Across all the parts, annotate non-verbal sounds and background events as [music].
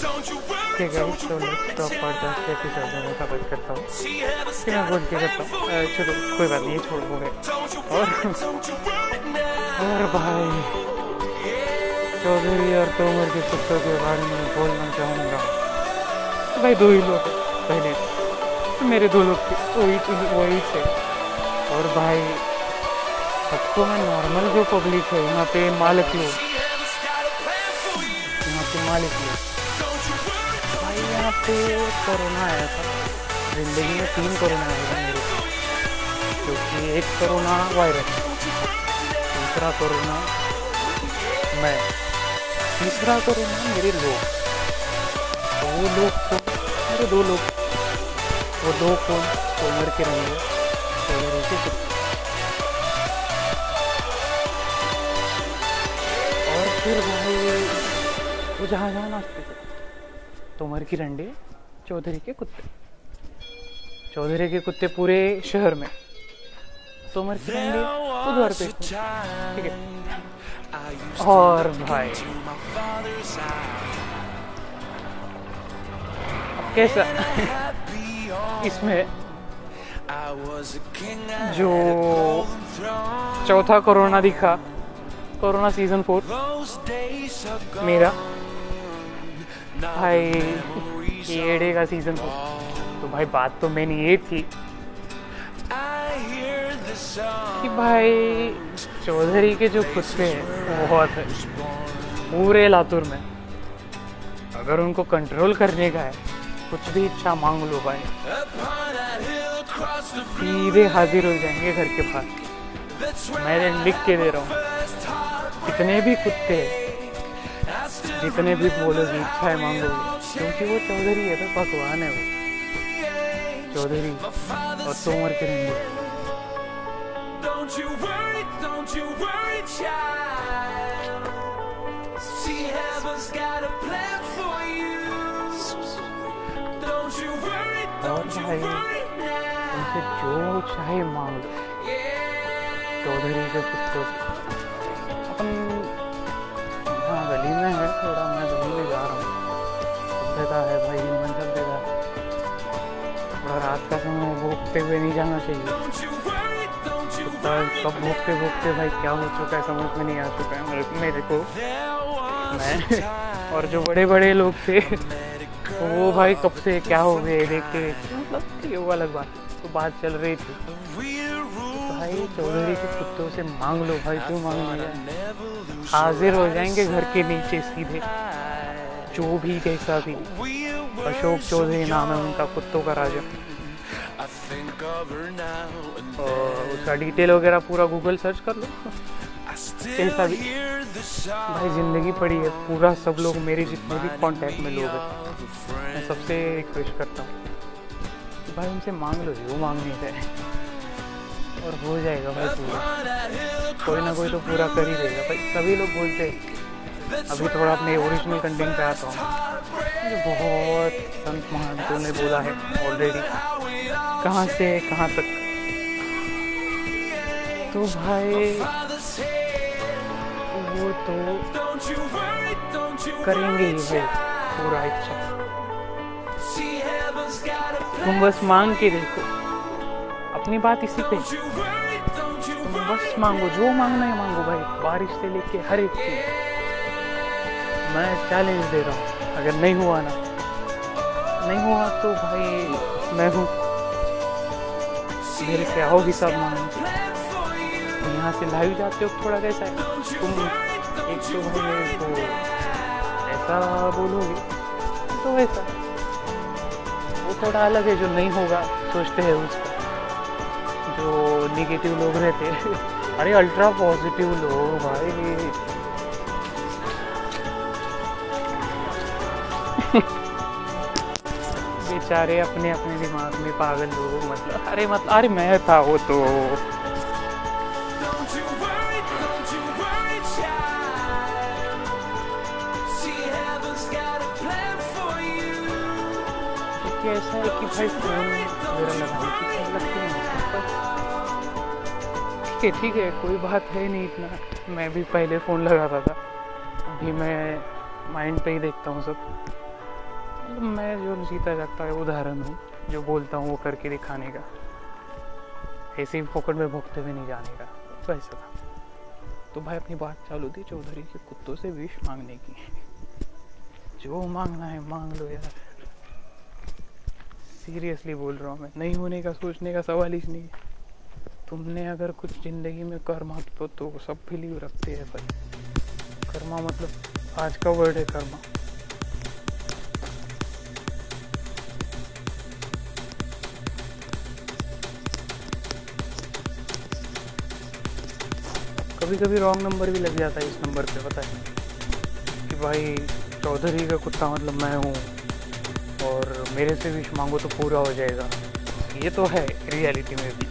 ठीक है तो में मैं खबर करता हूँ। कि मैं बोल के करता हूँ। चलो कोई बात नहीं छोड़ हो और और भाई चौधरी और तोमर के के बारे में बोलना चाहूँगा। भाई दो ही लोग पहले तो मेरे दो लोग थे वही वही थे। और भाई सबको मैं नॉर्मल जो पब्लिक है यहाँ पे मालिक लोग। यहाँ पे मालिक लोग। भाई, यहाँ पे कोरोना आया था। ज़िंदगी में तीन कोरोना आए थे मेरे। को। क्योंकि एक कोरोना वायरस, दूसरा कोरोना मैं। तीसरा कोरोना मेरे लोग। तो वो लोग तो मेरे दो लोग। वो दो कौन कोमर के रहेंगे तो मेरे से और फिर भाई वो जहाँ जहाँ नाचते थे। तोमर की रंडे चौधरी के कुत्ते। चौधरी के कुत्ते पूरे शहर में। तोमर की रंडे उधर पे। ठीक है। और भाई। कैसा? इसमें जो चौथा कोरोना दिखा। कोरोना सीज़न फोर मेरा। भाई एडे का सीज़न फोर तो भाई, बात तो मैंने ये थी कि भाई, चौधरी के जो कुत्ते हैं, बहुत है। पूरे लातूर में। अगर उनको कंट्रोल करने का है, कुछ भी इच्छा मांग लो भाई। सीधे हाजिर हो जाएँगे घर के पास मैं लिख के दे रहा हूँ। जितने भी कुत्ते जितने भी बोलोगे इच्छाएँ मांगोगे क्योंकि वो चौधरी है तो भगवान है वो चौधरी और तोमर करेंगे Don't you worry, don't you worry, child. See, heaven's got a plan for you. Don't you worry, don't you भाई, worry now. उनसे जो चाहे मांग चौधरी के से अपन जाना चाहिए। कुत्ता worry. कब भोगते भोगते भाई क्या हो चुका है, समझ में नहीं आ चुका है मेरे- मेरे को। मैं [laughs] और जो बड़े बड़े लोग थे तो वो भाई कब से क्या हो गए, देख के मतलब ये वो अलग बात तो बात चल रही थी। भाई चौधरी के कुत्तों से मांग लो भाई, क्यों मांग लिया हाजिर हो जाएँगे घर के नीचे सीधे, जो भी कैसा भी। अशोक चौधरी नाम है उनका, कुत्तों का राजा। और उसका डिटेल वगैरह पूरा गूगल सर्च कर लो। कैसा भी भाई ज़िंदगी पड़ी है पूरा सब लोग मेरे जितने भी कांटेक्ट में लोग हैं। मैं सबसे रिक्वेस्ट करता हूँ। कि भाई उनसे मांग लो जो मांगनी है और हो जाएगा भाई पूरा। कोई ना कोई तो पूरा कर ही देगा। भाई सभी लोग बोलते हैं। अभी थोड़ा अपने ओरिजिनल कंटेंट पे आता हूँ। मुझे बहुत संत महंतों ने बोला है ऑलरेडी कहाँ से, कहाँ तक? तो भाई, वो तो करेंगे ही भाई, पूरा इच्छा. तुम बस मांग के देखो। अपनी बात इसी पे। तुम बस मांगो, जो मांगना है मांगो भाई। बारिश से लेके हर एक चीज़। मैं चैलेंज दे रहा हूँ। अगर नहीं हुआ ना, नहीं हुआ तो भाई मैं हूँ। मेरे से आओ हिसाब तुम यहाँ से लाइव जाते हो थोड़ा कैसा है तुम एक तो भाई मेरे को ऐसा बोलोगे तो वैसा। वो थोड़ा अलग है जो नहीं होगा, सोचते हैं उसका। जो निगेटिव लोग रहते हैं। [laughs] अरे अल्ट्रा पॉजिटिव लोग, भाई। बेचारे अपने अपने दिमाग में पागल लोग मतलब अरे मतलब अरे मैं था वो तो। ऐसा है कि भाई फ़ोन लगाने है ठीक है ठीक है कोई बात है नहीं इतना। मैं भी पहले फ़ोन लगाता था। अभी मैं माइंड पे ही देखता हूँ सब। मतलब मैं जो जीता जागता है उदाहरण हूँ जो बोलता हूँ वो करके दिखाने का। ऐसे ही फोकट में भोगते हुए नहीं जाने का। वैसा था। तो भाई अपनी बात चालू थी चौधरी के कुत्तों से विश मांगने की। जो मांगना है मांग लो यार। सीरियसली बोल रहा हूँ मैं। नहीं होने का सोचने का सवाल ही नहीं। तुमने अगर कुछ ज़िंदगी में कर्मा तो, तो सब फिलीव रखते हैं भाई। कर्मा मतलब आज का वर्ड है कर्मा। कभी कभी रॉन्ग नंबर भी लग जाता है इस नंबर पे, पता है? कि भाई, चौधरी का कुत्ता मतलब मैं हूँ और मेरे से विश मांगो तो पूरा हो जाएगा। ये तो है रियलिटी में भी।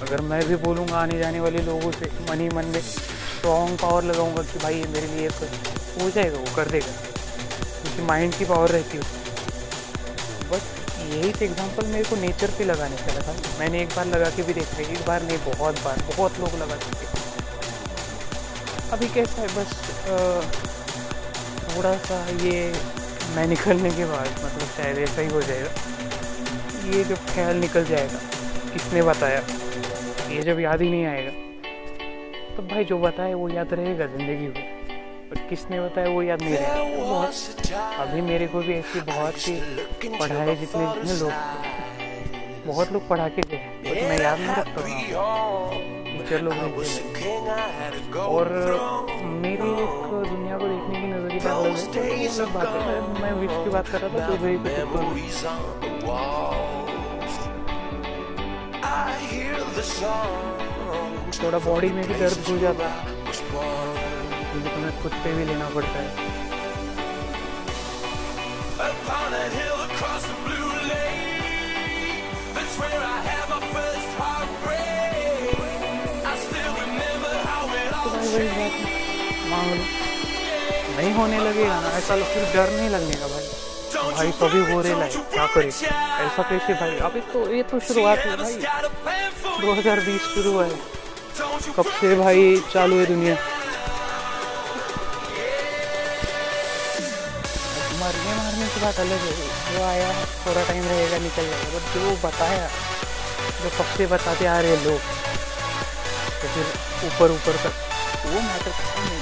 अगर मैं भी बोलूँगा आने जाने वाले लोगों से, मन ही मन में स्ट्रॉन्ग पावर लगाऊँगा कि भाई, ये मेरे लिए हो जाएगा, वो कर देगा। क्योंकि माइंड की पावर रहती है। बस यही तो एग्ज़ाम्पल मेरे को नेचर पे लगाने का लगा। मैंने एक बार लगा के भी देखा एक बार नहीं, बहुत बार, बहुत लोग लगा चुके अभी कैसा है, बस थोड़ा सा ये मैं निकलने के बाद मतलब शायद ऐसा ही हो जाएगा। ये जब ख्याल निकल जाएगा, किसने बताया? ये जब याद ही नहीं आएगा। तो भाई जो बताया, वो याद रहेगा ज़िंदगी में। पर किसने बताया, वो याद नहीं रहेगा। बहुत, अभी मेरे को भी ऐसी बहुत सी पढ़ाए जितने जितने लोग, बहुत लोग पढ़ा के गए मैं याद नहीं रखता हूँ। टीचर लोग नहीं थे और मेरी एक दुनिया को देखने की नज़रिया अलग है। तो बात है मैं- मैं विश की बात कर रहा था तो वही पे करूँ। थोड़ा बॉडी में भी दर्द हो जाता है। Was तुम्हें खुद पे भी लेना पड़ता है। वही बात मांग लो नहीं होने लगेगा ना, ऐसा लो- फिर डर नहीं लगने का भाई। भाई सभी हो रहे लाए क्या करे? ऐसा कैसे भाई? अभी तो ये तो शुरुआत है भाई। 2020 शुरू है। कब से भाई चालू है दुनिया? मरने मारने की बात अलग है। जो आया, थोड़ा टाइम रहेगा, निकल जाएगा। बट जो बताया, जो कब से बताते आ रहे लोग तो फिर ऊपर ऊपर तक। वो मैटर करता नहीं